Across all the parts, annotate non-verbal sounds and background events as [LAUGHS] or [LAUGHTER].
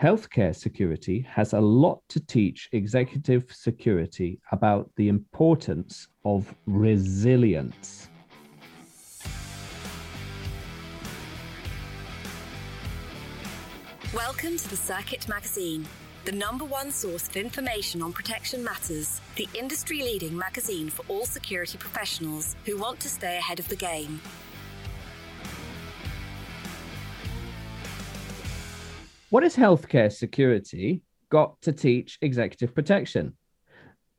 healthcare security has a lot to teach executive security about the importance of resilience. Welcome to the Circuit Magazine, the number one source of information on protection matters, the industry leading magazine for all security professionals who want to stay ahead of the game. What has healthcare security got to teach executive protection?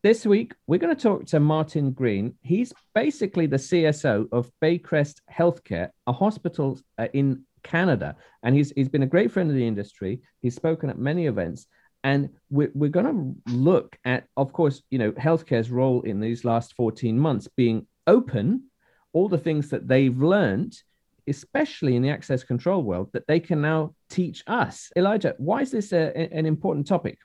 This week, we're going to talk to Martin Green. He's basically the CSO of Baycrest Healthcare, a hospital uh, in Canada. And he's, he's been a great friend of the industry. He's spoken at many events. And we're, we're going to look at, of course, you know, healthcare's role in these last 14 months being open, all the things that they've learned, especially in the access control world, that they can now teach us. Elijah, why is this a, an important topic?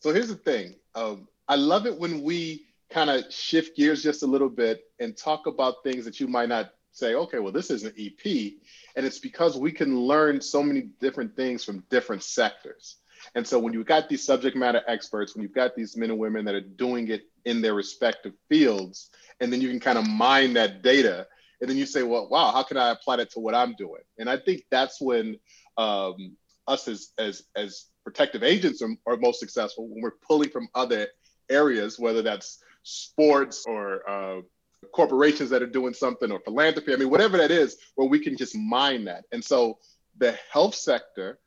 So here's the thing. Um, I love it when we kind of shift gears just a little bit and talk about things that you might not say, okay, well, this is an EP. And it's because we can learn so many different things from different sectors. And so when you've got these subject matter experts, when you've got these men and women that are doing it in their respective fields, and then you can kind of mine that data, and then you say, well, wow, how can I apply that to what I'm doing? And I think that's when um, us as, as, as protective agents are, are most successful when we're pulling from other areas, whether that's sports or uh, corporations that are doing something or philanthropy. I mean, whatever that is, where we can just mine that. And so the health sector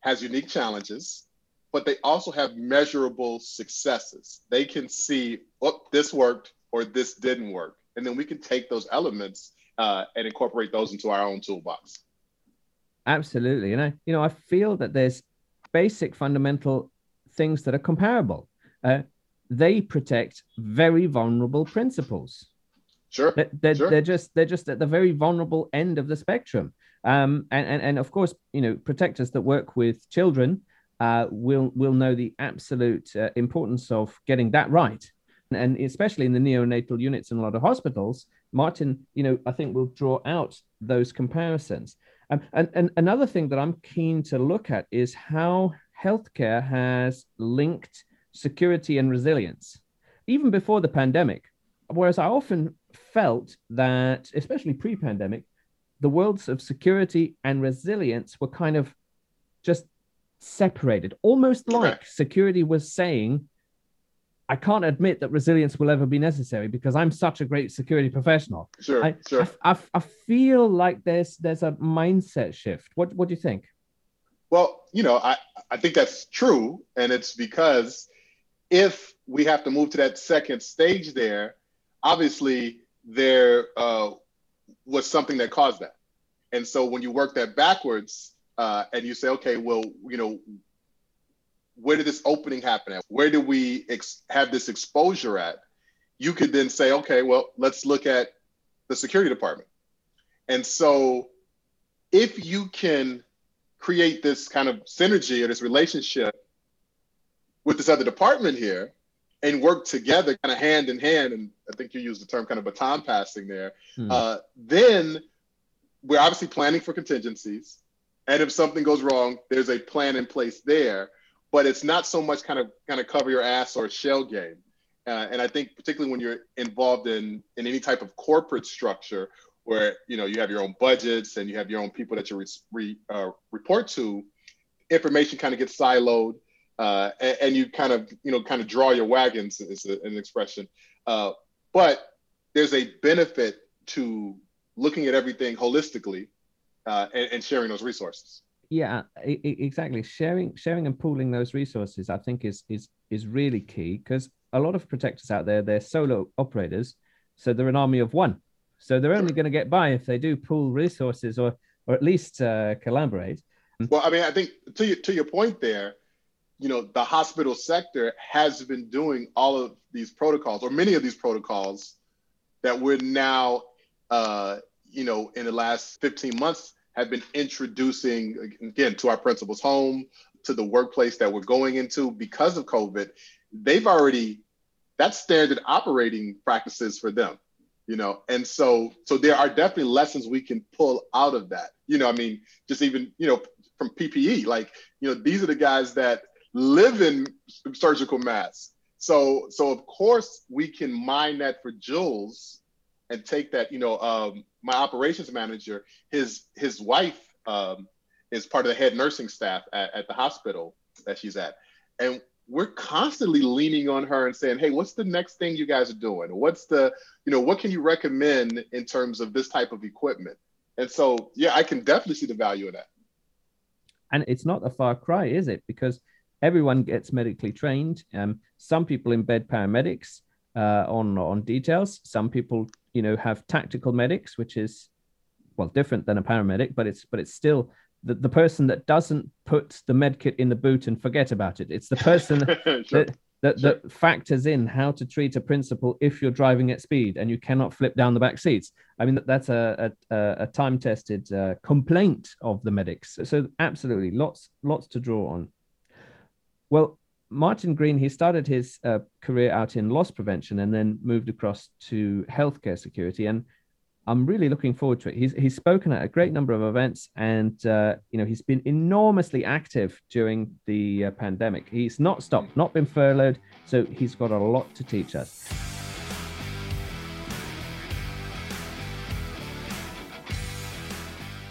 has unique challenges, but they also have measurable successes. They can see, oh, this worked or this didn't work. And then we can take those elements uh, and incorporate those into our own toolbox. Absolutely. And I, you know, I feel that there's basic fundamental things that are comparable. Uh, they protect very vulnerable principals. Sure. They're, they're, sure. they're just they're just at the very vulnerable end of the spectrum. Um, and, and and of course, you know, protectors that work with children uh, will will know the absolute uh, importance of getting that right, and, and especially in the neonatal units in a lot of hospitals. Martin, you know, I think will draw out those comparisons. Um, and, and another thing that I'm keen to look at is how healthcare has linked security and resilience, even before the pandemic. Whereas I often felt that, especially pre pandemic, the worlds of security and resilience were kind of just separated, almost like security was saying, I can't admit that resilience will ever be necessary because I'm such a great security professional. Sure, I, sure. I, I, I feel like there's there's a mindset shift. What what do you think? Well, you know, I, I think that's true. And it's because if we have to move to that second stage there, obviously there uh, was something that caused that. And so when you work that backwards uh, and you say, okay, well, you know, where did this opening happen at? Where did we ex- have this exposure at? You could then say, okay, well, let's look at the security department. And so if you can create this kind of synergy or this relationship with this other department here, and work together kind of hand in hand and i think you used the term kind of baton passing there hmm. uh, then we're obviously planning for contingencies and if something goes wrong there's a plan in place there but it's not so much kind of kind of cover your ass or shell game. Uh, and i think particularly when you're involved in in any type of corporate structure where you know you have your own budgets and you have your own people that you re, re, uh, report to information kind of gets siloed uh, and, and, you kind of you know kind of draw your wagons is an expression. Uh, but there's a benefit to looking at everything holistically uh, and, and, sharing those resources yeah exactly. Sharing sharing and pooling those resources i think is is is really key because a lot of protectors out there they're solo operators so they're an army of one. So they're only going to get by if they do pool resources or or at least uh, collaborate. Well i mean i think to your to your point there you know, the hospital sector has been doing all of these protocols or many of these protocols that we're now, uh, you know, in the last 15 months have been introducing again to our principals' home, to the workplace that we're going into because of COVID. They've already that's standard operating practices for them, you know, and so so there are definitely lessons we can pull out of that. You know, I mean, just even you know from PPE. Like, you know, these are the guys that live in surgical masks. So, so of course we can mine that for jewels and take that. You know, um, my operations manager, his his wife um, is part of the head nursing staff at, at the hospital that she's at, and we're constantly leaning on her and saying, "Hey, what's the next thing you guys are doing? What's the, you know, what can you recommend in terms of this type of equipment?" And so, yeah, I can definitely see the value of that. And it's not a far cry, is it? Because everyone gets medically trained. Um, some people embed paramedics uh, on on details. Some people, you know, have tactical medics, which is well different than a paramedic, but it's but it's still the, the person that doesn't put the med kit in the boot and forget about it. It's the person [LAUGHS] sure. that, that, sure. that factors in how to treat a principal if you're driving at speed and you cannot flip down the back seats. I mean, that's a, a, a time tested uh, complaint of the medics. So, absolutely, lots, lots to draw on. Well, Martin Green, he started his uh, career out in loss prevention and then moved across to healthcare security. And I'm really looking forward to it. He's he's spoken at a great number of events, and uh, you know he's been enormously active during the uh, pandemic. He's not stopped, not been furloughed, so he's got a lot to teach us.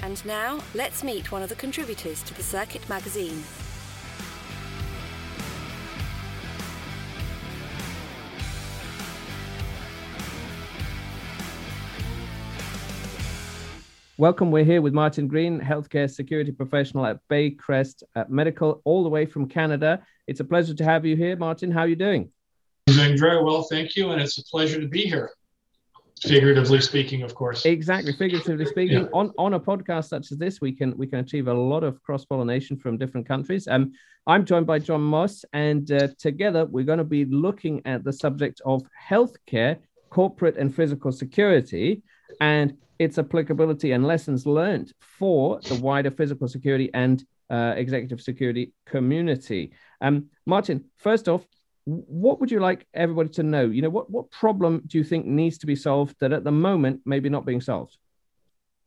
And now let's meet one of the contributors to the Circuit magazine. Welcome. We're here with Martin Green, healthcare security professional at Baycrest Medical, all the way from Canada. It's a pleasure to have you here, Martin. How are you doing? I'm doing very well, thank you, and it's a pleasure to be here. Figuratively speaking, of course. Exactly, figuratively speaking. Yeah. On on a podcast such as this, we can we can achieve a lot of cross pollination from different countries. Um, I'm joined by John Moss, and uh, together we're going to be looking at the subject of healthcare, corporate and physical security. And its applicability and lessons learned for the wider physical security and uh, executive security community. Um, Martin, first off, what would you like everybody to know? You know, what, what problem do you think needs to be solved that at the moment maybe not being solved?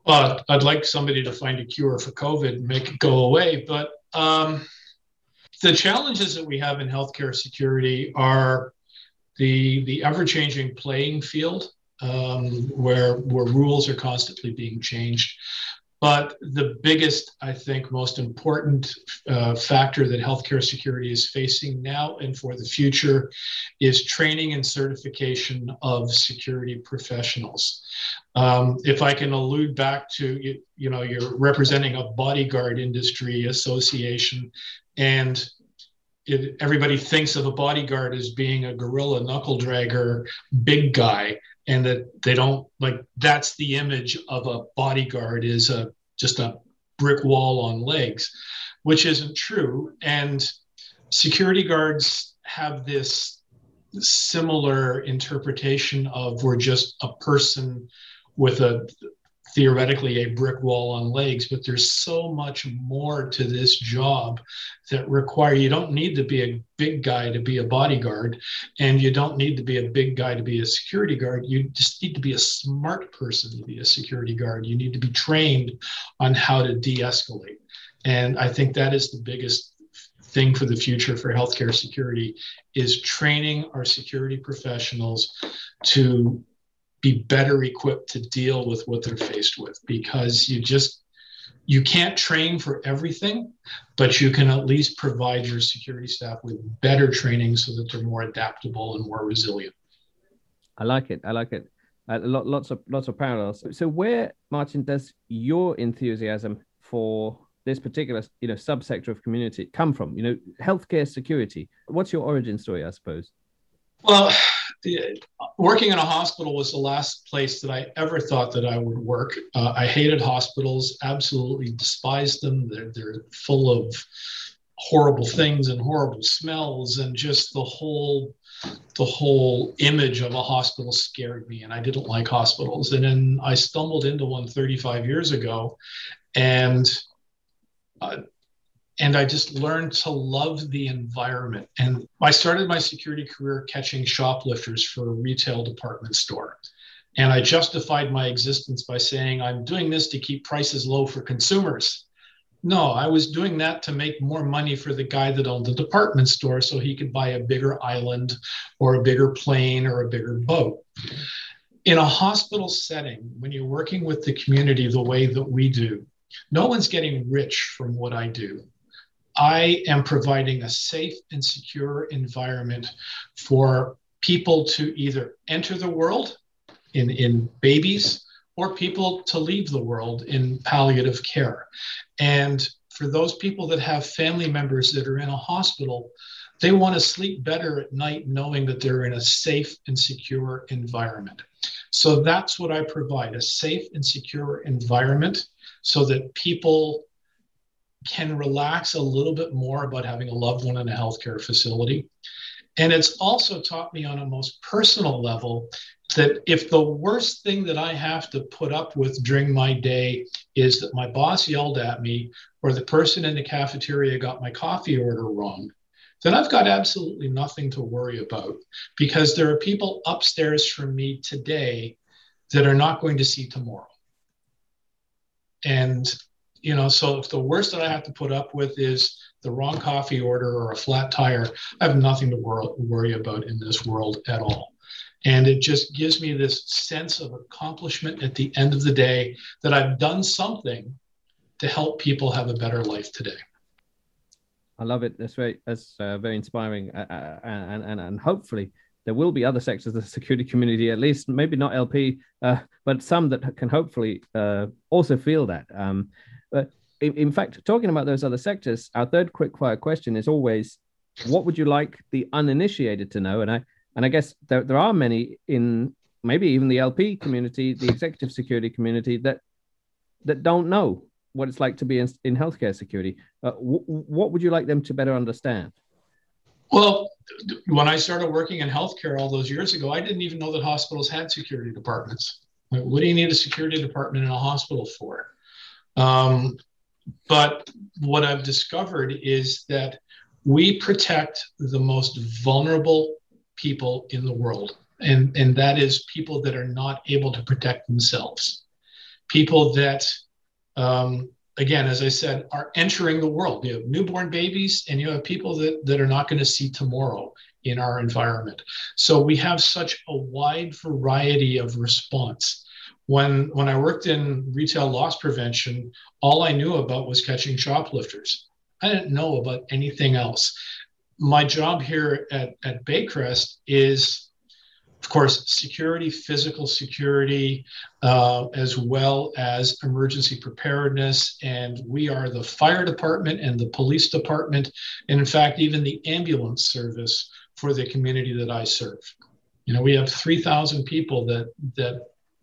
Well, I'd like somebody to find a cure for COVID and make it go away. But um, the challenges that we have in healthcare security are the, the ever changing playing field um, where where rules are constantly being changed. But the biggest, I think, most important uh, factor that healthcare security is facing now and for the future is training and certification of security professionals. Um, if I can allude back to, you, you know, you're representing a bodyguard industry association, and it, everybody thinks of a bodyguard as being a gorilla knuckle dragger, big guy and that they don't like that's the image of a bodyguard is a just a brick wall on legs which isn't true. And security guards have this similar interpretation of we're just a person with a theoretically a brick wall on legs, but there's so much more to this job that require you don't need to be a big guy to be a bodyguard, and you don't need to be a big guy to be a security guard. You just need to be a smart person to be a security guard. You need to be trained on how to de-escalate. And I think that is the biggest thing for the future for healthcare security is training our security professionals to be better equipped to deal with what they're faced with because you just you can't train for everything but you can at least provide your security staff with better training so that they're more adaptable and more resilient. I like it. I like it. Uh, lots of lots of parallels. So where martin does your enthusiasm for this particular you know subsector of community come from? You know healthcare security. What's your origin story i suppose? Well working in a hospital was the last place that I ever thought that I would work. Uh, I hated hospitals, absolutely despised them. They're, they're full of horrible things and horrible smells, and just the whole the whole image of a hospital scared me, and I didn't like hospitals. And then I stumbled into one 35 years ago, and uh, and I just learned to love the environment. And I started my security career catching shoplifters for a retail department store. And I justified my existence by saying, I'm doing this to keep prices low for consumers. No, I was doing that to make more money for the guy that owned the department store so he could buy a bigger island or a bigger plane or a bigger boat. In a hospital setting, when you're working with the community the way that we do, no one's getting rich from what I do. I am providing a safe and secure environment for people to either enter the world in, in babies or people to leave the world in palliative care. And for those people that have family members that are in a hospital, they want to sleep better at night knowing that they're in a safe and secure environment. So that's what I provide a safe and secure environment so that people can relax a little bit more about having a loved one in a healthcare facility. And it's also taught me on a most personal level that if the worst thing that I have to put up with during my day is that my boss yelled at me or the person in the cafeteria got my coffee order wrong, then I've got absolutely nothing to worry about because there are people upstairs from me today that are not going to see tomorrow. And, you know, so if the worst that I have to put up with is the wrong coffee order or a flat tire, I have nothing to wor- worry about in this world at all. And it just gives me this sense of accomplishment at the end of the day that I've done something to help people have a better life today. I love it. That's very that's uh, very inspiring, uh, uh, and and and hopefully there will be other sectors of the security community, at least maybe not LP, uh, but some that can hopefully uh, also feel that. Um, but in, in, fact, talking about those other sectors, our third quick fire question is always, what would you like the uninitiated to know? And I and I guess there, there are many in maybe even the LP community, the executive security community that that don't know what it's like to be in, in healthcare security. Uh, w- what would you like them to better understand? Well, when I started working in healthcare all those years ago, I didn't even know that hospitals had security departments. What do you need a security department in a hospital for? Um, but what I've discovered is that we protect the most vulnerable people in the world. And, and that is people that are not able to protect themselves. People that, um, again, as I said, are entering the world. You have newborn babies and you have people that, that are not going to see tomorrow in our environment. So we have such a wide variety of response. When, when I worked in retail loss prevention, all I knew about was catching shoplifters. I didn't know about anything else my job here at, at Baycrest is, of course, security, physical security, uh, as well as emergency preparedness. And we are the fire department and the police department, and in fact, even the ambulance service for the community that I serve. You know, we have 3,000 people that that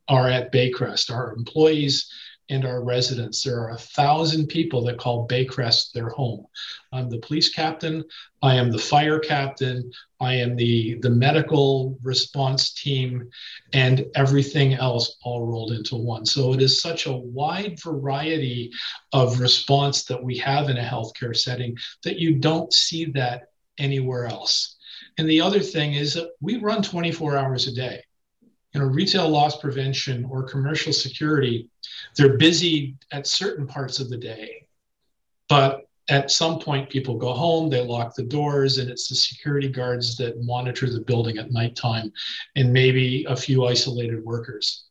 are at Baycrest, our employees and our residents. There are a thousand people that call Baycrest their home. I'm the police captain. I am the fire captain. I am the, the medical response team and everything else all rolled into one. So it is such a wide variety of response that we have in a healthcare setting that you don't see that anywhere else. And the other thing is that we run 24 hours a day you know, retail loss prevention or commercial security, they're busy at certain parts of the day. But at some point, people go home, they lock the doors, and it's the security guards that monitor the building at nighttime and maybe a few isolated workers.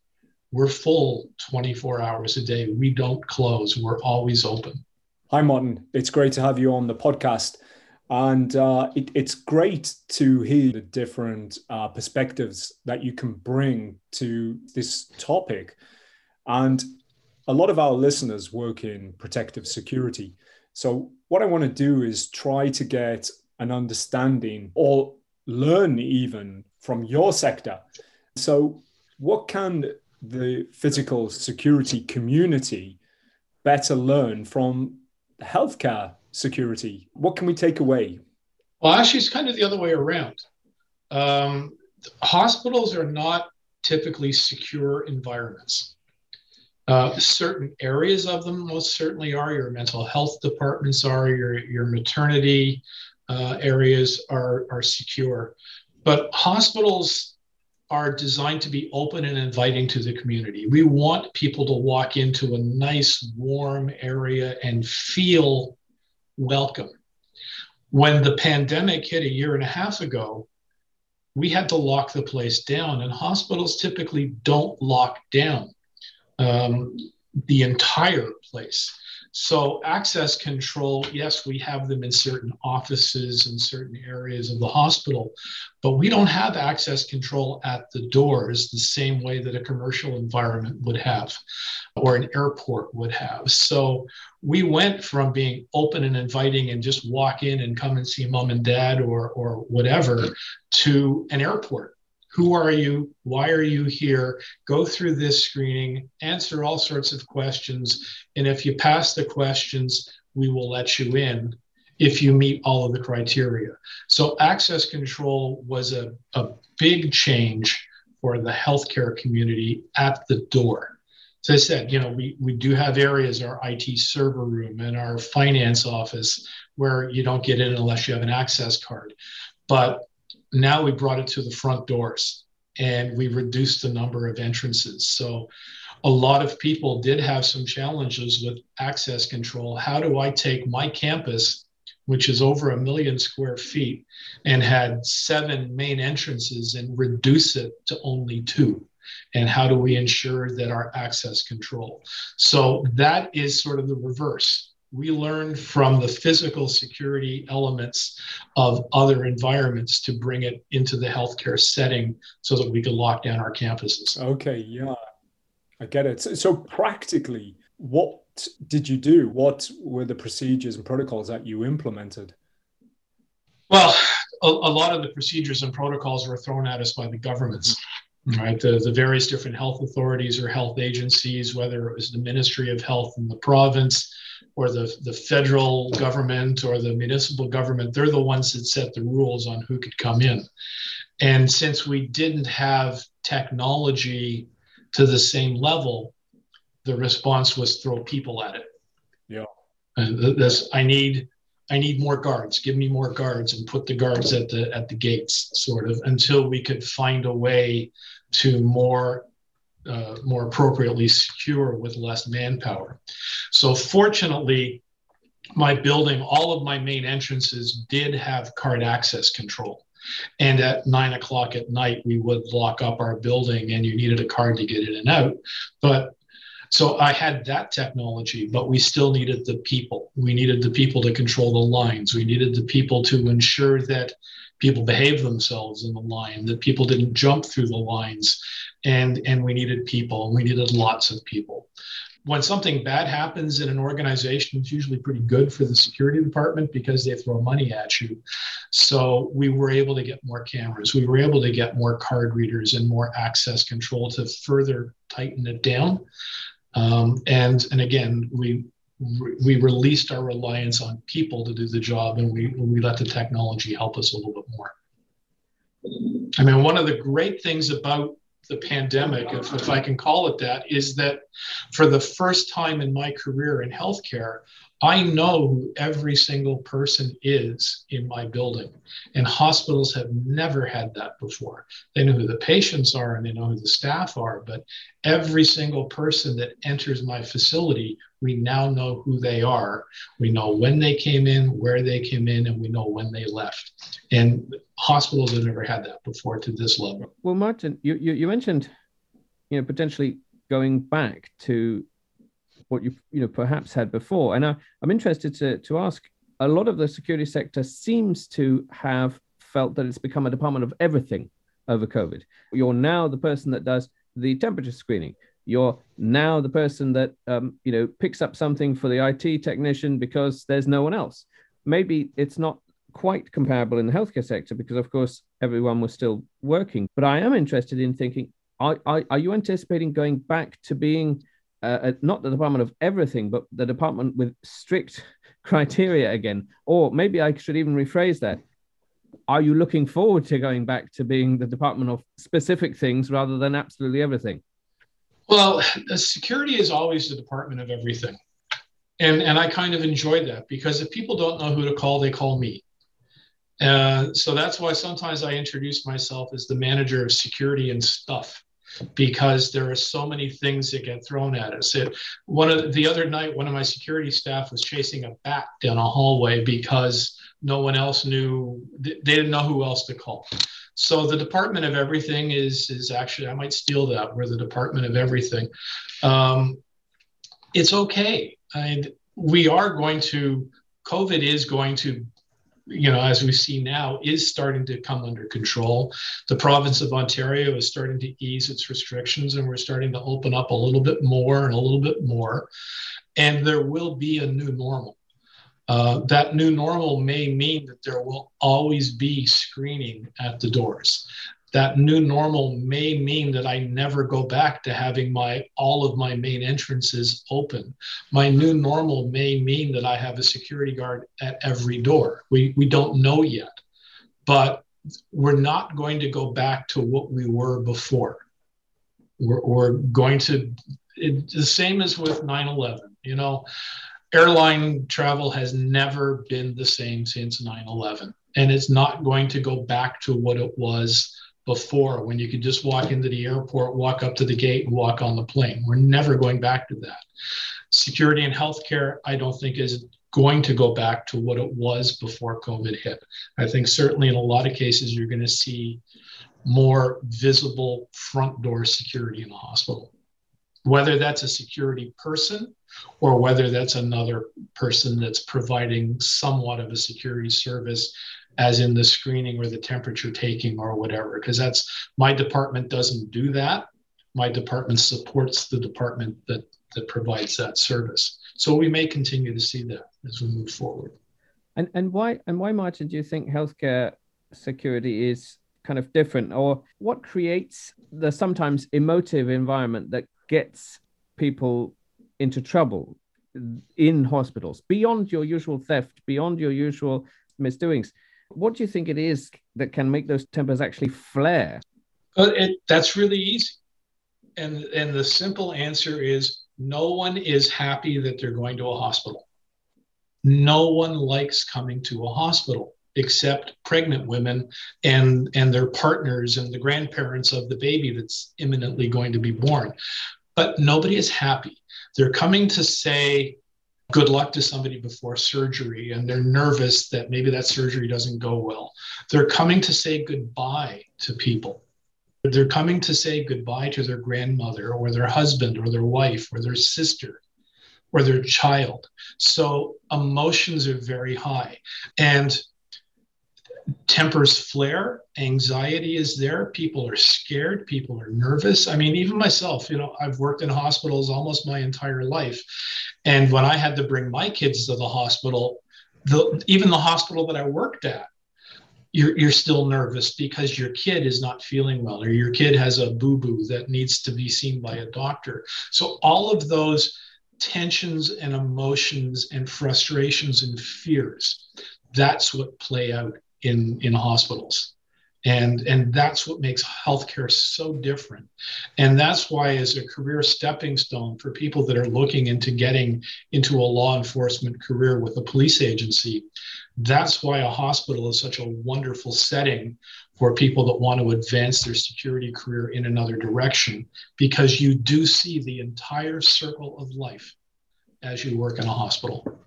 We're full 24 hours a day. We don't close, we're always open. Hi, Martin. It's great to have you on the podcast. And uh, it, it's great to hear the different uh, perspectives that you can bring to this topic. And a lot of our listeners work in protective security. So, what I want to do is try to get an understanding or learn even from your sector. So, what can the physical security community better learn from healthcare security? What can we take away? Well, actually, it's kind of the other way around. Um, hospitals are not typically secure environments. Uh, certain areas of them most certainly are. Your mental health departments are. Your your maternity uh, areas are are secure, but hospitals are designed to be open and inviting to the community. We want people to walk into a nice, warm area and feel welcome. When the pandemic hit a year and a half ago, we had to lock the place down, and hospitals typically don't lock down um, the entire place. So, access control, yes, we have them in certain offices and certain areas of the hospital, but we don't have access control at the doors the same way that a commercial environment would have or an airport would have. So, we went from being open and inviting and just walk in and come and see mom and dad or, or whatever to an airport who are you? Why are you here? Go through this screening, answer all sorts of questions. And if you pass the questions, we will let you in if you meet all of the criteria. So, access control was a, a big change for the healthcare community at the door. As I said, you know, we, we do have areas, our IT server room and our finance office, where you don't get in unless you have an access card. But now we brought it to the front doors and we reduced the number of entrances. So a lot of people did have some challenges with access control. How do I take my campus, which is over a million square feet and had seven main entrances, and reduce it to only two? And how do we ensure that our access control? So that is sort of the reverse we learned from the physical security elements of other environments to bring it into the healthcare setting so that we could lock down our campuses. Okay, yeah, I get it. So, so practically, what did you do? What were the procedures and protocols that you implemented? Well, a, a lot of the procedures and protocols were thrown at us by the governments mm-hmm. right? The, the various different health authorities or health agencies, whether it was the Ministry of Health in the province, or the, the federal government or the municipal government, they're the ones that set the rules on who could come in. And since we didn't have technology to the same level, the response was throw people at it. Yeah. And this, I need, I need more guards. Give me more guards, and put the guards at the at the gates, sort of, until we could find a way to more uh, more appropriately secure with less manpower. So, fortunately, my building, all of my main entrances did have card access control. And at nine o'clock at night, we would lock up our building and you needed a card to get in and out. But so I had that technology, but we still needed the people. We needed the people to control the lines. We needed the people to ensure that people behaved themselves in the line, that people didn't jump through the lines, and and we needed people and we needed lots of people. When something bad happens in an organization it's usually pretty good for the security department because they throw money at you. So we were able to get more cameras. We were able to get more card readers and more access control to further tighten it down. Um, and and again we we released our reliance on people to do the job and we we let the technology help us a little bit more. I mean one of the great things about the pandemic, if, if I can call it that, is that for the first time in my career in healthcare, I know who every single person is in my building. And hospitals have never had that before. They know who the patients are and they know who the staff are, but every single person that enters my facility, we now know who they are. We know when they came in, where they came in, and we know when they left. And hospitals have never had that before to this level. Well, Martin, you, you, you mentioned, you know, potentially going back to what you you know perhaps had before. And I, I'm interested to to ask. A lot of the security sector seems to have felt that it's become a department of everything over COVID. You're now the person that does the temperature screening. You're now the person that um, you know picks up something for the IT technician because there's no one else. Maybe it's not quite comparable in the healthcare sector because, of course, everyone was still working. But I am interested in thinking: Are, are, are you anticipating going back to being uh, not the department of everything, but the department with strict [LAUGHS] criteria again. Or maybe I should even rephrase that. Are you looking forward to going back to being the department of specific things rather than absolutely everything? Well, security is always the department of everything. And, and I kind of enjoy that because if people don't know who to call, they call me. Uh, so that's why sometimes I introduce myself as the manager of security and stuff because there are so many things that get thrown at us. It, one of the other night, one of my security staff was chasing a bat down a hallway because no one else knew they didn't know who else to call. So the Department of Everything is is actually I might steal that. We're the Department of Everything. Um, it's okay. I, we are going to. COVID is going to you know, as we see now, is starting to come under control. The province of Ontario is starting to ease its restrictions, and we're starting to open up a little bit more and a little bit more. And there will be a new normal. Uh, that new normal may mean that there will always be screening at the doors that new normal may mean that I never go back to having my all of my main entrances open. My new normal may mean that I have a security guard at every door. We we don't know yet. But we're not going to go back to what we were before. We're, we're going to it, the same as with 9-11 you know airline travel has never been the same since 9-11 and it's not going to go back to what it was before when you could just walk into the airport, walk up to the gate, and walk on the plane. We're never going back to that. Security and healthcare, I don't think is going to go back to what it was before COVID hit. I think certainly in a lot of cases, you're going to see more visible front door security in the hospital. Whether that's a security person or whether that's another person that's providing somewhat of a security service as in the screening or the temperature taking or whatever, because that's my department doesn't do that. My department supports the department that that provides that service. So we may continue to see that as we move forward. And and why and why, Martin, do you think healthcare security is kind of different, or what creates the sometimes emotive environment that gets people into trouble in hospitals beyond your usual theft, beyond your usual misdoings? What do you think it is that can make those tempers actually flare? But it, that's really easy. And, and the simple answer is no one is happy that they're going to a hospital. No one likes coming to a hospital except pregnant women and, and their partners and the grandparents of the baby that's imminently going to be born. But nobody is happy. They're coming to say, good luck to somebody before surgery and they're nervous that maybe that surgery doesn't go well. They're coming to say goodbye to people. They're coming to say goodbye to their grandmother or their husband or their wife or their sister or their child. So emotions are very high. And tempers flare, anxiety is there, people are scared, people are nervous. I mean, even myself, you know, I've worked in hospitals almost my entire life. And when I had to bring my kids to the hospital, the, even the hospital that I worked at, you're, you're still nervous because your kid is not feeling well or your kid has a boo boo that needs to be seen by a doctor. So, all of those tensions and emotions and frustrations and fears, that's what play out in in hospitals. And and that's what makes healthcare so different. And that's why as a career stepping stone for people that are looking into getting into a law enforcement career with a police agency that's why a hospital is such a wonderful setting for people that want to advance their security career in another direction because you do see the entire circle of life as you work in a hospital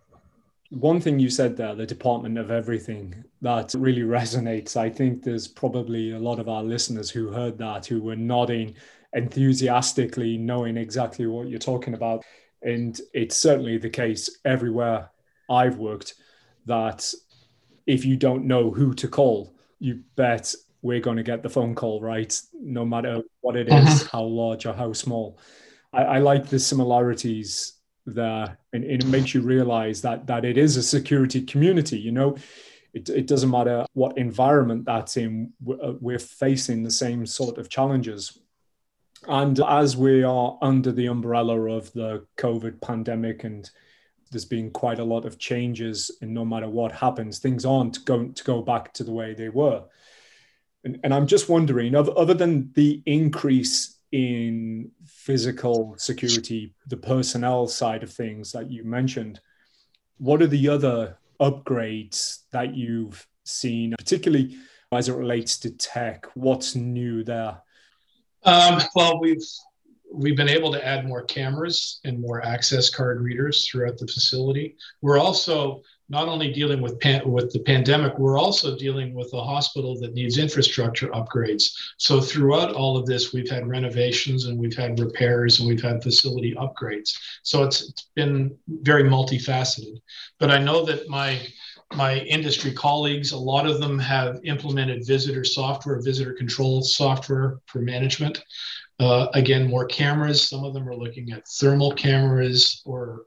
one thing you said there, the department of everything, that really [LAUGHS] resonates. I think there's probably a lot of our listeners who heard that who were nodding enthusiastically, knowing exactly what you're talking about. And it's certainly the case everywhere I've worked that if you don't know who to call, you bet we're going to get the phone call right, no matter what it is, uh-huh. how large or how small. I, I like the similarities there and, and, it makes you realize that that it is a security community you know? It, it doesn't matter what environment that's in uh, we're facing the same sort of challenges. And as we are under the umbrella of the covid pandemic and there's been quite a lot of changes and no matter what happens things aren't going to go back to the way they were. And, and i'm just wondering other, other than the increase in physical security, the personnel side of things that you mentioned, what are the other upgrades that you've seen, particularly as it relates to tech? What's new there? Um, well, we've we've been able to add more cameras and more access card readers throughout the facility. We're also not only dealing with pan- with the pandemic, we're also dealing with a hospital that needs infrastructure upgrades. So throughout all of this, we've had renovations and we've had repairs and we've had facility upgrades. So it's, it's been very multifaceted. But I know that my my industry colleagues, a lot of them have implemented visitor software, visitor control software for management. Uh, again, more cameras. Some of them are looking at thermal cameras or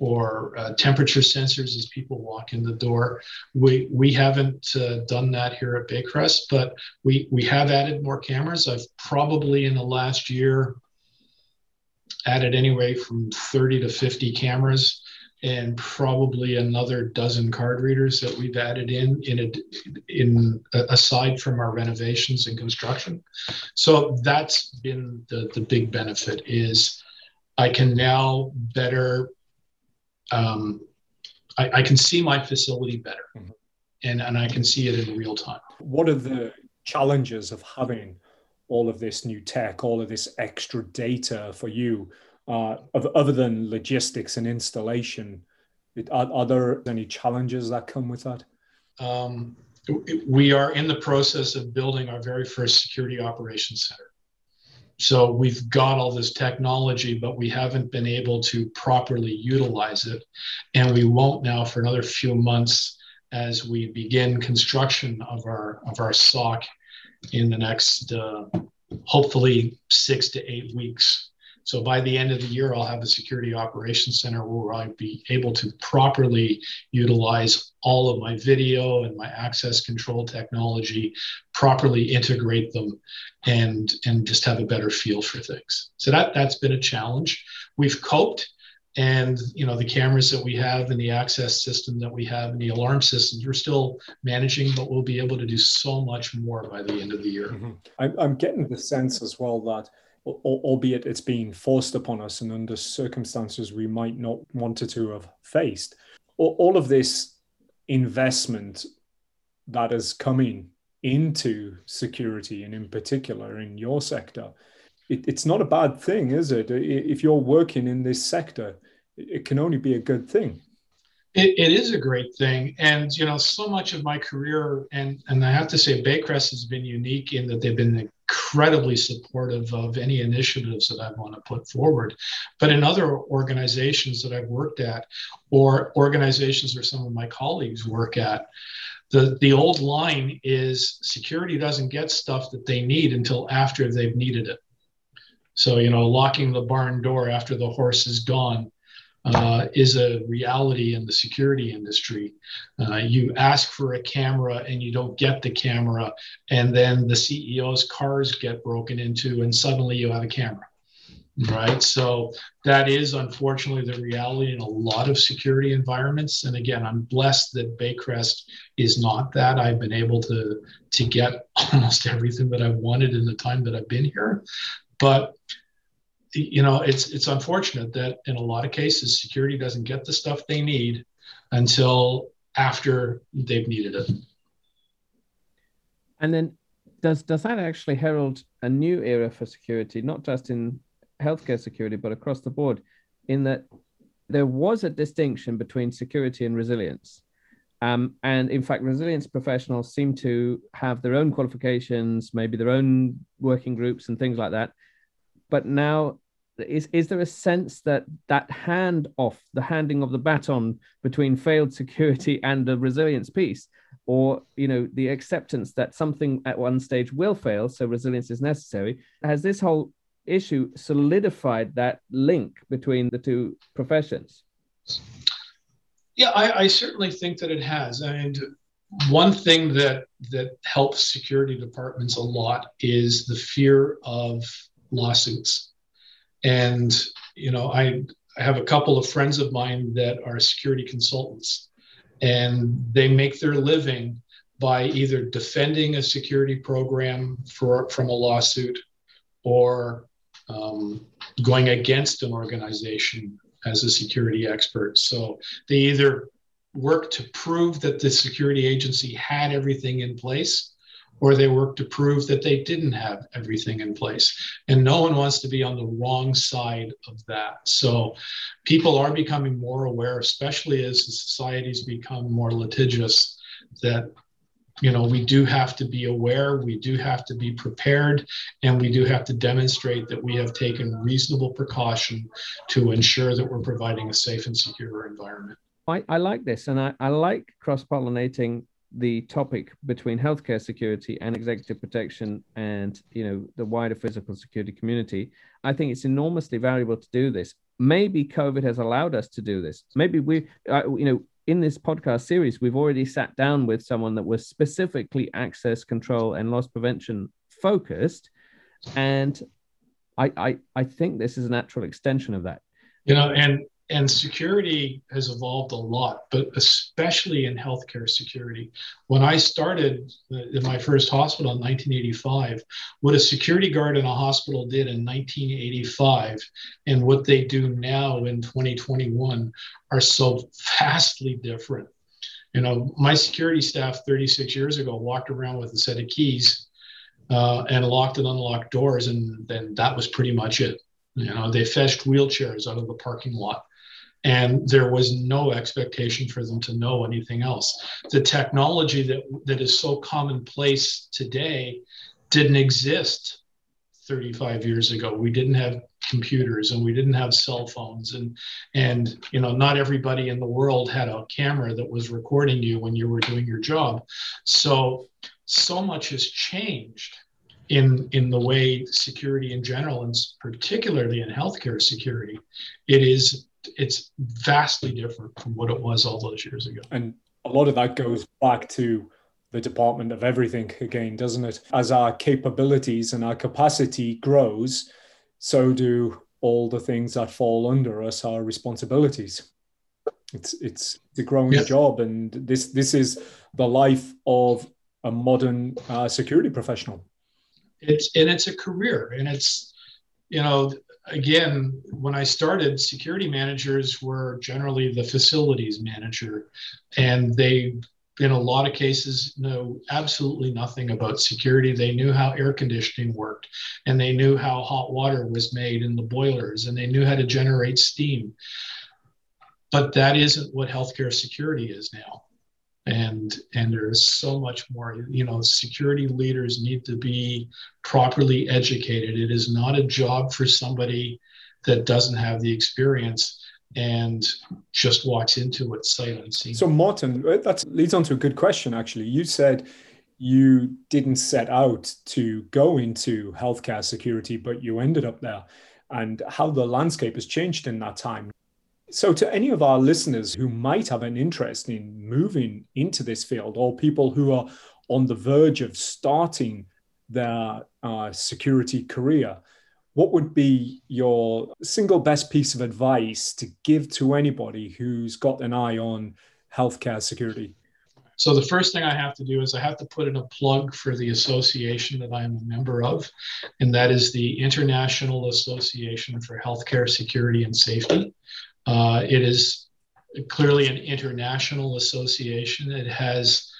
or uh, temperature sensors as people walk in the door. We we haven't uh, done that here at Baycrest, but we we have added more cameras. I've probably in the last year added anyway from 30 to 50 cameras and probably another dozen card readers that we've added in in a, in aside from our renovations and construction. So that's been the the big benefit is I can now better um, I, I, can see my facility better mm-hmm. and, and I can see it in real time. What are the challenges of having all of this new tech, all of this extra data for you, uh, of, other than logistics and installation? It, are, are, there any challenges that come with that? Um, we are in the process of building our very first security operations center. So we've got all this technology, but we haven't been able to properly utilize it. And we won't now for another few months as we begin construction of our of our SOC in the next uh, hopefully six to eight weeks. So by the end of the year, I'll have a security operations center where I'll be able to properly utilize all of my video and my access control technology, properly integrate them, and and just have a better feel for things. So that that's been a challenge. We've coped and you know the cameras that we have and the access system that we have and the alarm systems we're still managing but we'll be able to do so much more by the end of the year mm-hmm. i'm getting the sense as well that albeit it's being forced upon us and under circumstances we might not wanted to have faced. All of this investment that is coming into security and in particular in your sector, it, it's not a bad thing, is it? If you're working in this sector, it can only be a good thing. It, it is a great thing. And, you know, so much of my career, and, and I have to say, Baycrest has been unique in that they've been incredibly supportive of any initiatives that I want to put forward. But in other organizations that I've worked at, or organizations where some of my colleagues work at, the, the old line is security doesn't get stuff that they need until after they've needed it. So, you know, locking the barn door after the horse is gone uh, is a reality in the security industry. Uh, you ask for a camera and you don't get the camera, and then the CEO's cars get broken into, and suddenly you have a camera. Right. So that is unfortunately the reality in a lot of security environments. And again, I'm blessed that Baycrest is not that. I've been able to, to get [LAUGHS] almost everything that I've wanted in the time that I've been here. But you know, it's it's unfortunate that in a lot of cases, security doesn't get the stuff they need until after they've needed it. And then, does does that actually herald a new era for security, not just in healthcare security, but across the board? In that there was a distinction between security and resilience. Um, and in fact, resilience professionals seem to have their own qualifications, maybe their own working groups and things like that but now is is there a sense that that hand off the handing of the baton between failed security [LAUGHS] and the resilience piece? Or you know the acceptance that something at one stage will fail so resilience is necessary. Has this whole issue solidified that link between the two professions? Yeah i, I certainly think that it has. Mean, one thing that that helps security departments a lot is the fear of lawsuits. And, you know, I, I have a couple of friends of mine that are security consultants, and they make their living by either defending a security program for, from a lawsuit or um, going against an organization as a security expert. So they either work to prove that the security agency had everything in place or they work to prove that they didn't have everything in place. And no one wants to be on the wrong side of that. So people are becoming more aware, especially as the societies become more litigious, that you know we do have to be aware we do have to be prepared and we do have to demonstrate that we have taken reasonable precaution to ensure that we're providing a safe and secure environment i, I like this and I, I like cross-pollinating the topic between healthcare security and executive protection and you know the wider physical security community. I think it's enormously valuable to do this. Maybe covid has allowed us to do this. Maybe we uh, you know in this podcast series we've already sat down with someone that was specifically access control and loss prevention focused. And i i, I think this is a natural extension of that. You know and and security has evolved a lot, but especially in healthcare security. When I started in my first hospital in 1985, what a security guard in a hospital did in 1985 and what they do now in 2021 are so vastly different. You know, my security staff 36 years ago walked around with a set of keys uh, and locked and unlocked doors, and then that was pretty much it. You know, they fetched wheelchairs out of the parking lot and there was no expectation for them to know anything else. The technology that, that is so commonplace today didn't exist 35 years ago. We didn't have computers and we didn't have cell phones and and you know not everybody in the world had a camera that was recording you when you were doing your job. So so much has changed in in the way security in general and particularly in healthcare security it is it's vastly different from what it was all those years ago. And a lot of that goes back to the department of everything again, doesn't it? As our capabilities and our capacity grows, so do all the things that fall under us, our responsibilities. It's it's a growing job, and this this is the life of a modern uh, security professional. It's and it's a career, and it's you know again, when I started, security managers were generally the facilities manager, and they, in a lot of cases, know absolutely nothing about security. They knew how air conditioning worked, and they knew how hot water was made in the boilers, and they knew how to generate steam. But that isn't what healthcare security is now and and there's so much more. You know security leaders need to be properly educated. It is not a job for somebody that doesn't have the experience and just walks into it sight unseen. So martin uh, that leads on to a good question actually. You said you didn't set out to go into healthcare security but you ended up there. And how the landscape has changed in that time so, to any of our listeners who might have an interest in moving into this field, or people who are on the verge of starting their uh, security career, what would be your single best piece of advice to give to anybody who's got an eye on healthcare security? So, the first thing I have to do is I have to put in a plug for the association that I am a member of, and that is the International Association for Healthcare Security and Safety. Uh, it is clearly an international association. It has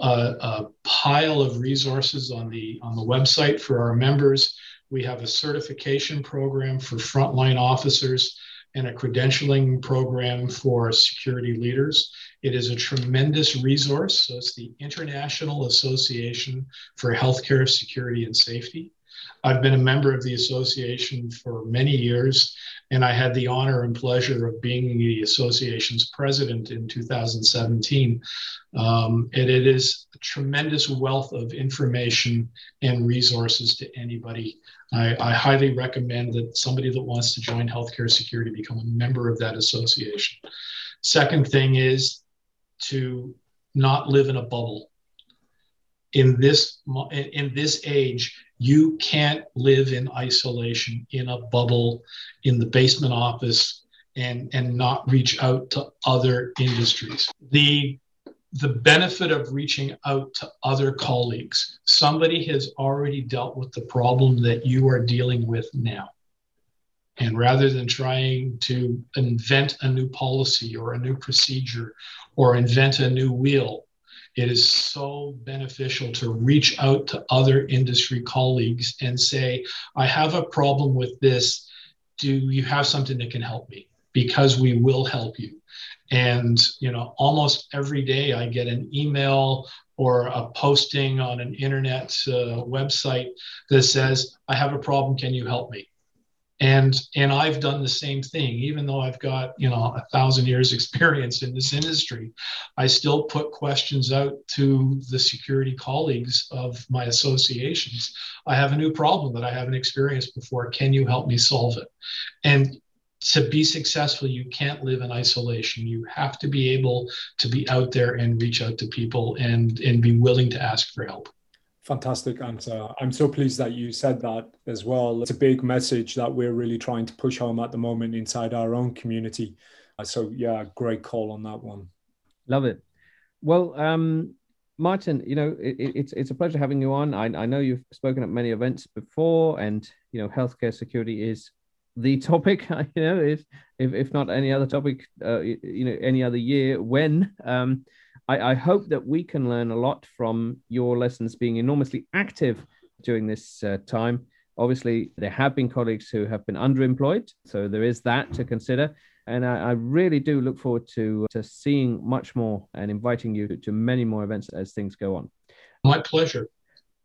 a, a, pile of resources on the on the website for our members. We have a certification program for frontline officers and a credentialing program for security leaders. It is a tremendous resource. So it's the International Association for Healthcare Security and Safety. I've been a member of the association for many years, and I had the honor and pleasure of being the association's president in 2017. Um, and it is a tremendous wealth of information and resources to anybody. I, I highly recommend that somebody that wants to join healthcare security become a member of that association. Second thing is to not live in a bubble. In this in this age, you can't live in isolation in a bubble in the basement office and, and not reach out to other industries. The the benefit of reaching out to other colleagues. Somebody has already dealt with the problem that you are dealing with now. And rather than trying to invent a new policy or a new procedure or invent a new wheel, it is so beneficial to reach out to other industry colleagues and say, I have a problem with this. Do you have something that can help me? Because we will help you. And, you know, almost every day I get an email or a posting on an internet uh, website that says, I have a problem. Can you help me? And and i've done the same thing. Even though i've got you know a thousand years experience in this industry i still put questions out to the security colleagues of my associations. I have a new problem that i haven't experienced before. Can you help me solve it? And to be successful you can't live in isolation. You have to be able to be out there and reach out to people and and be willing to ask for help Fantastic answer. I'm so pleased that you said that as well. It's a big message that we're really trying to push home at the moment inside our own community. So, yeah, great call on that one. Love it. Well, um, Martin, you know, it, it's it's a pleasure having you on. I, I know you've spoken at many events before, and you know, healthcare security is the [LAUGHS] topic. [LAUGHS] You know, if if, if not any other topic, uh, you know, any other year when. Um, I, I hope that we can learn a lot from your lessons being enormously active during this uh, time. Obviously, there have been colleagues who have been underemployed, so there is that to consider. And I, I really do look forward to to seeing much more and inviting you to, to many more events as things go on. My pleasure.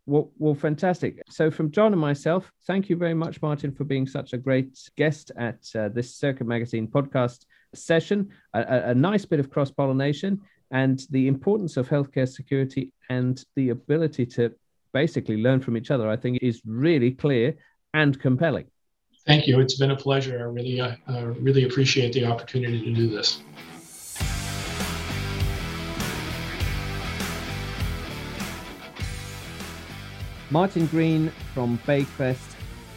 Well, well, fantastic. So, from John and myself, thank you very much, Martin, for being such a great guest at uh, this Circuit Magazine podcast session. A, a, a nice bit of cross pollination and the importance of healthcare security and the ability to basically learn from each other, I think, is really clear and compelling. Thank you. It's been a pleasure. I really, uh, uh, really appreciate the opportunity to do this. Martin Green from Baycrest,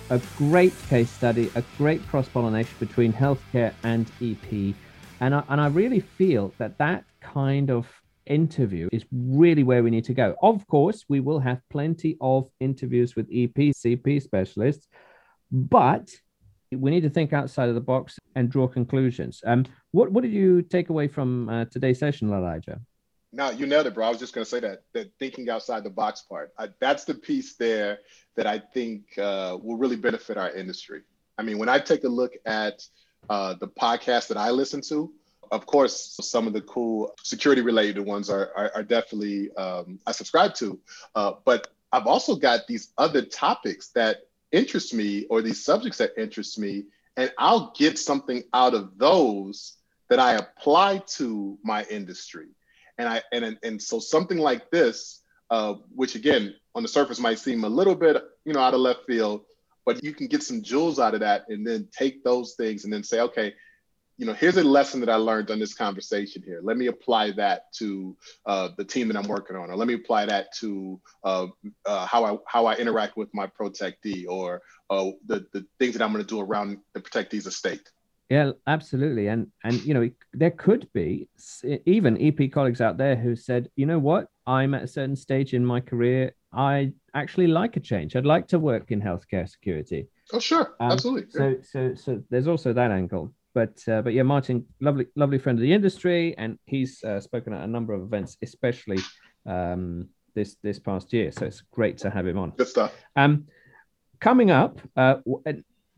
a great case study, a great cross pollination between healthcare and EP. And I, and I really feel that that kind of interview is really where we need to go. Of course, we will have plenty of interviews with EPCP specialists, but we need to think outside of the box and draw conclusions. Um, what what did you take away from uh, today's session, Elijah? No, you nailed it, bro. I was just going to say that that thinking outside the box part. I, that's the piece there that I think uh, will really benefit our industry. I mean, when I take a look at uh, the podcast that I listen to, of course, some of the cool security related ones are, are, are definitely um, I subscribe to. Uh, but I've also got these other topics that interest me or these subjects that interest me, and I'll get something out of those that I apply to my industry. And I and and so something like this, uh, which again on the surface might seem a little bit you know out of left field, but you can get some jewels out of that, and then take those things and then say, okay, you know, here's a lesson that I learned on this conversation here. Let me apply that to uh, the team that I'm working on, or let me apply that to uh, uh, how I how I interact with my protectee, or uh, the the things that I'm going to do around the protectee's estate. Yeah, absolutely, and and you know, there could be even EP colleagues out there who said, you know what, I'm at a certain stage in my career. I actually like a change. I'd like to work in healthcare security. Oh, sure, um, absolutely. So, so, so there's also that angle but uh, but yeah, Martin, lovely lovely friend of the industry, and he's uh, spoken at a number of events, especially um, this this past year. So it's great to have him on. Good stuff. Um, coming up, uh,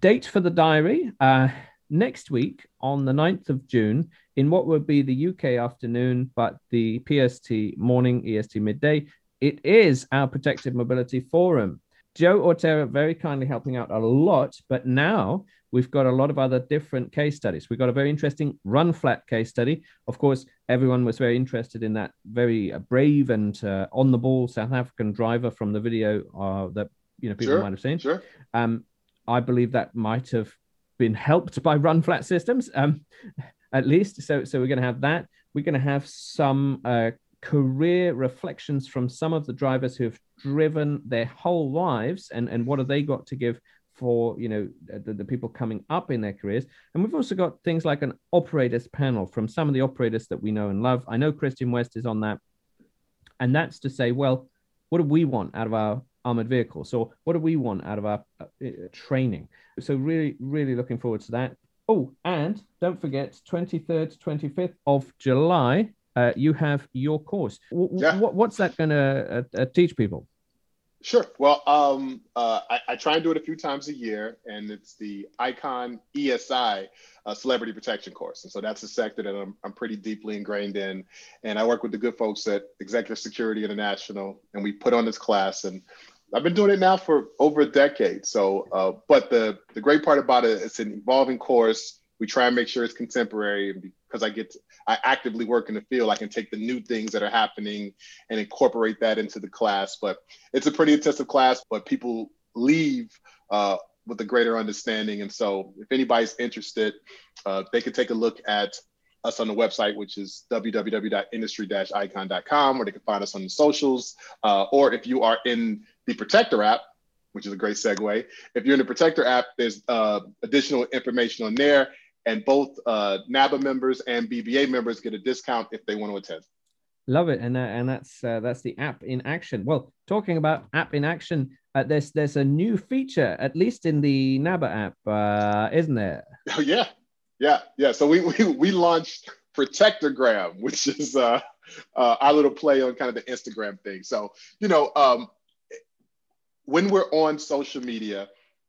date for the diary uh, next week on the 9th of June in what would be the UK afternoon, but the PST morning, EST midday. It is our Protected Mobility Forum. Joe Autera very kindly helping out a lot, but now we've got a lot of other different case studies. We've got a very interesting run flat case study. Of course, everyone was very interested in that very uh, brave and uh, on the ball South African driver from the video uh, that you know people sure, might have seen. Sure. Um, I believe that might have been helped by run flat systems, um, [LAUGHS] at least. So, so we're going to have that. We're going to have some uh, career reflections from some of the drivers who have driven their whole lives and, and what have they got to give for you know the, the, people coming up in their careers and we've also got things like an operators panel from some of the operators that we know and love i know christian west is on that and that's to say well what do we want out of our armored vehicles. So, what do we want out of our uh, training? So, really, really looking forward to that. Oh, and don't forget, 23rd, 25th of July, uh, you have your course. W- yeah. what's that going to uh, uh, teach people? Sure. Well, um, uh, I, I, try and do it a few times a year, and it's the Icon ESI uh, Celebrity Protection course. And so that's a sector that I'm, I'm pretty deeply ingrained in. And I work with the good folks at Executive Security International, and we put on this class. And I've been doing it now for over a decade. So, uh, but the, the great part about it, it's an evolving course. We try and make sure it's contemporary because I get to, I actively work in the field, I can take the new things that are happening and incorporate that into the class. But it's a pretty intensive class, but people leave uh, with a greater understanding. And so, if anybody's interested, uh, they could take a look at us on the website, which is www.industry-icon.com, or they can find us on the socials. Uh, or if you are in the Protector app, which is a great segue, if you're in the Protector app, there's uh, additional information on there and both uh, NABA members and BBA members get a discount if they want to attend. Love it, and uh, and that's uh, that's the app in action. Well, talking about app in action, uh, there's there's a new feature, at least in the NABA app, uh, isn't there? Oh yeah, yeah, yeah. So we we, we launched Protectogram, which is uh, uh, our little play on kind of the Instagram thing. So you know, um, when we're on social media,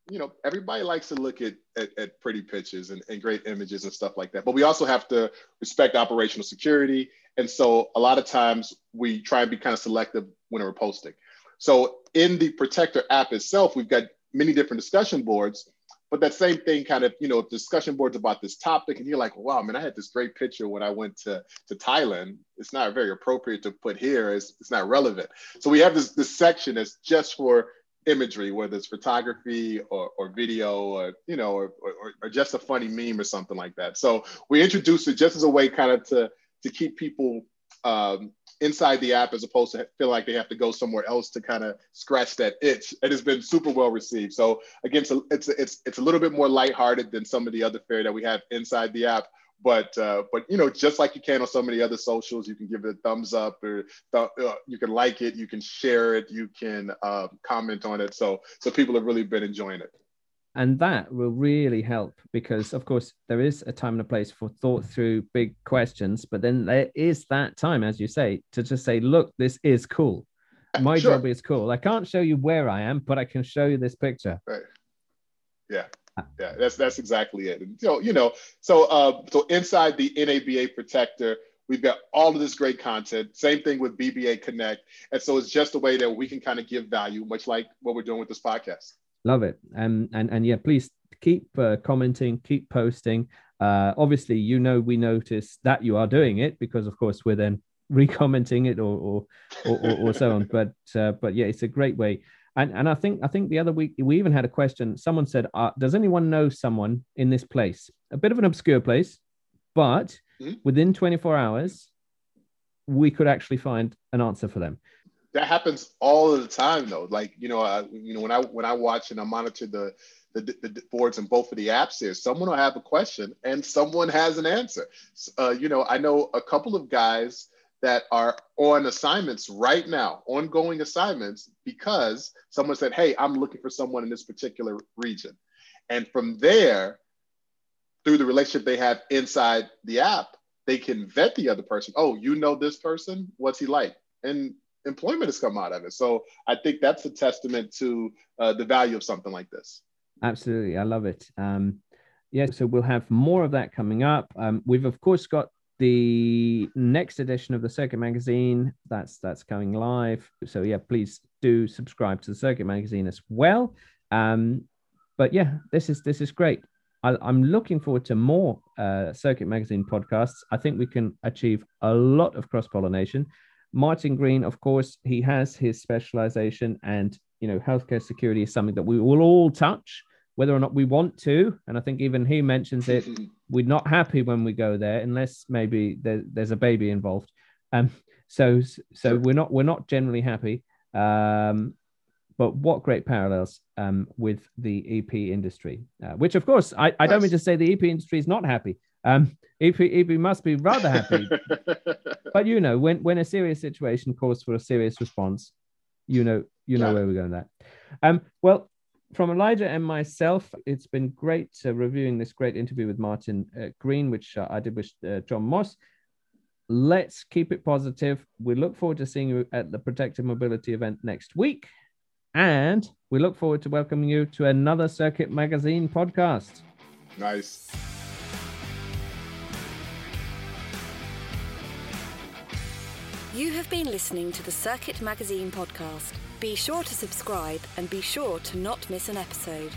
you know, everybody likes to look at, at, at pretty pictures and, and, great images and stuff like that. But we also have to respect operational security. And so a lot of times we try and be kind of selective when we're posting. So in the Protector app itself, we've got many different discussion boards. But that same thing kind of, you know, discussion boards about this topic and you're like, wow, man, I had this great picture when I went to, to Thailand. It's not very appropriate to put here. It's, it's not relevant. So we have this, this section that's just for imagery, whether it's photography or, or video or, you know, or, or, or, just a funny meme or something like that. So we introduced it just as a way kind of to, to keep people um, inside the app as opposed to feel like they have to go somewhere else to kind of scratch that itch. It has been super well received. So again, so it's, it's, it's a little bit more lighthearted than some of the other fare that we have inside the app but uh, but you know just like you can on so many other socials you can give it a thumbs up or th- uh, you can like it you can share it you can uh, comment on it. So so people have really been enjoying it. And that will really help because of course there is a time and a place for thought through big questions but then there is that time as you say to just say look this is cool. My sure. job is cool. I can't show you where i am but i can show you this picture. Right. Yeah [LAUGHS] yeah, that's that's exactly it. And, so you know, so uh, so inside the NABA protector, we've got all of this great content. Same thing with BBA Connect, and so it's just a way that we can kind of give value, much like what we're doing with this podcast. Love it, um, and and yeah, please keep uh, commenting, keep posting. Uh, obviously, you know, we notice that you are doing it because, of course, we're then [LAUGHS] recommenting it or or or, or, or so on. [LAUGHS] But uh, but yeah, it's a great way. And, and I think I think the other week we even had a question. Someone said, uh, "Does anyone know someone in this place? A bit of an obscure place, but mm-hmm. within 24 hours, we could actually find an answer for them." That happens all the time, though. Like you know, uh, you know when I when I watch and I monitor the the, the, boards in both of the apps here, someone will have a question and someone has an answer. Uh, you know, I know a couple of guys that are on assignments right now, ongoing assignments, because someone said, Hey, I'm looking for someone in this particular region. And from there, through the relationship they have inside the app, they can vet the other person. Oh, you know this person? What's he like? And employment has come out of it. So I think that's a testament to uh, the value of something like this. Absolutely. I love it. Um, yeah, so we'll have more of that coming up. Um, we've, of course, got the next edition of the Circuit Magazine that's that's coming live. So yeah, please do subscribe to the Circuit Magazine as well. Um, but yeah, this is this is great. I, am looking forward to more uh, Circuit Magazine podcasts. I think we can achieve a lot of cross pollination. Martin Green, of course, he has his specialization, and you know, healthcare security is something that we will all touch whether or not we want to. And I think even he mentions it. [LAUGHS] we're not happy when we go there unless maybe there, there's a baby involved. Um, so so we're not we're not generally happy. Um, but what great parallels um, with the EP industry, uh, which of course I, I don't mean to say the EP industry is not happy. Um, EP, EP must be rather happy. [LAUGHS] but you know, when when a serious situation calls for a serious response, you know, you know where we're going with that. Um, well, from Elijah and myself, it's been great uh, reviewing this great interview with Martin uh, Green, which uh, I did with uh, John Moss. Let's keep it positive. We look forward to seeing you at the Protected Mobility event next week. And we look forward to welcoming you to another Circuit Magazine podcast. Nice. You have been listening to the Circuit Magazine podcast. Be sure to subscribe and be sure to not miss an episode.